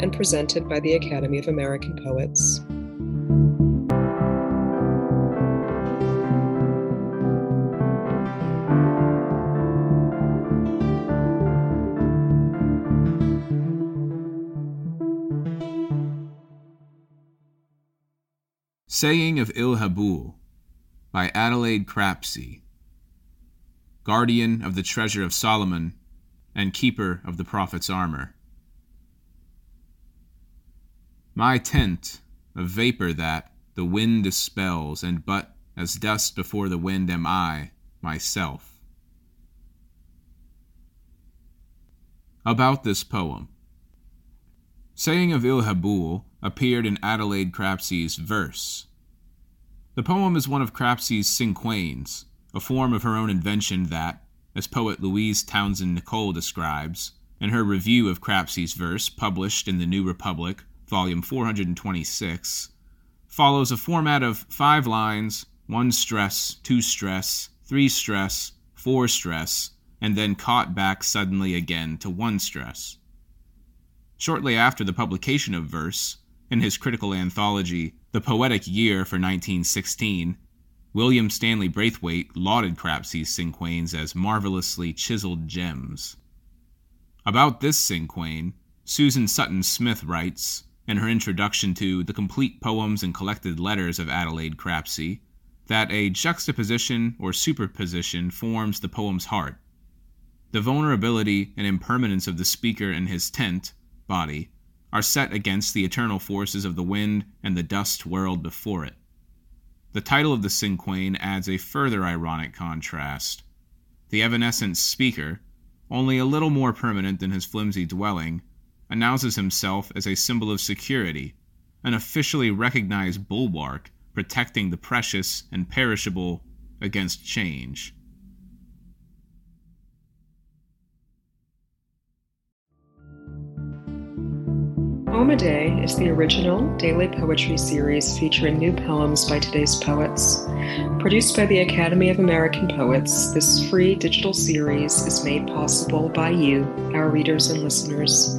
and presented by the Academy of American Poets. Saying of Ilhabul by Adelaide Crapsey, guardian of the treasure of Solomon and keeper of the prophet's armor. My tent, a vapor that the wind dispels, and but as dust before the wind am I, myself. About this poem. Saying of Ilhabul appeared in Adelaide Crapsey's verse. The poem is one of Crapsey's cinquains, a form of her own invention that, as poet Louise Townsend Nicholl describes, in her review of Crapsey's verse published in the New Republic volume 426, follows a format of five lines, one stress, two stress, three stress, four stress, and then caught back suddenly again to one stress. Shortly after the publication of verse, in his critical anthology, The Poetic Year for 1916, William Stanley Braithwaite lauded Crapsey's cinquains as marvelously chiseled gems. About this cinquain, Susan Sutton Smith writes, in her introduction to The Complete Poems and Collected Letters of Adelaide Crapsey that a juxtaposition or superposition forms the poem's heart. The vulnerability and impermanence of the speaker and his tent, body, are set against the eternal forces of the wind and the dust world before it. The title of the cinquain adds a further ironic contrast. The evanescent speaker, only a little more permanent than his flimsy dwelling, announces himself as a symbol of security, an officially recognized bulwark protecting the precious and perishable against change. Poem a Day is the original daily poetry series featuring new poems by today's poets. Produced by the Academy of American Poets, this free digital series is made possible by you, our readers and listeners.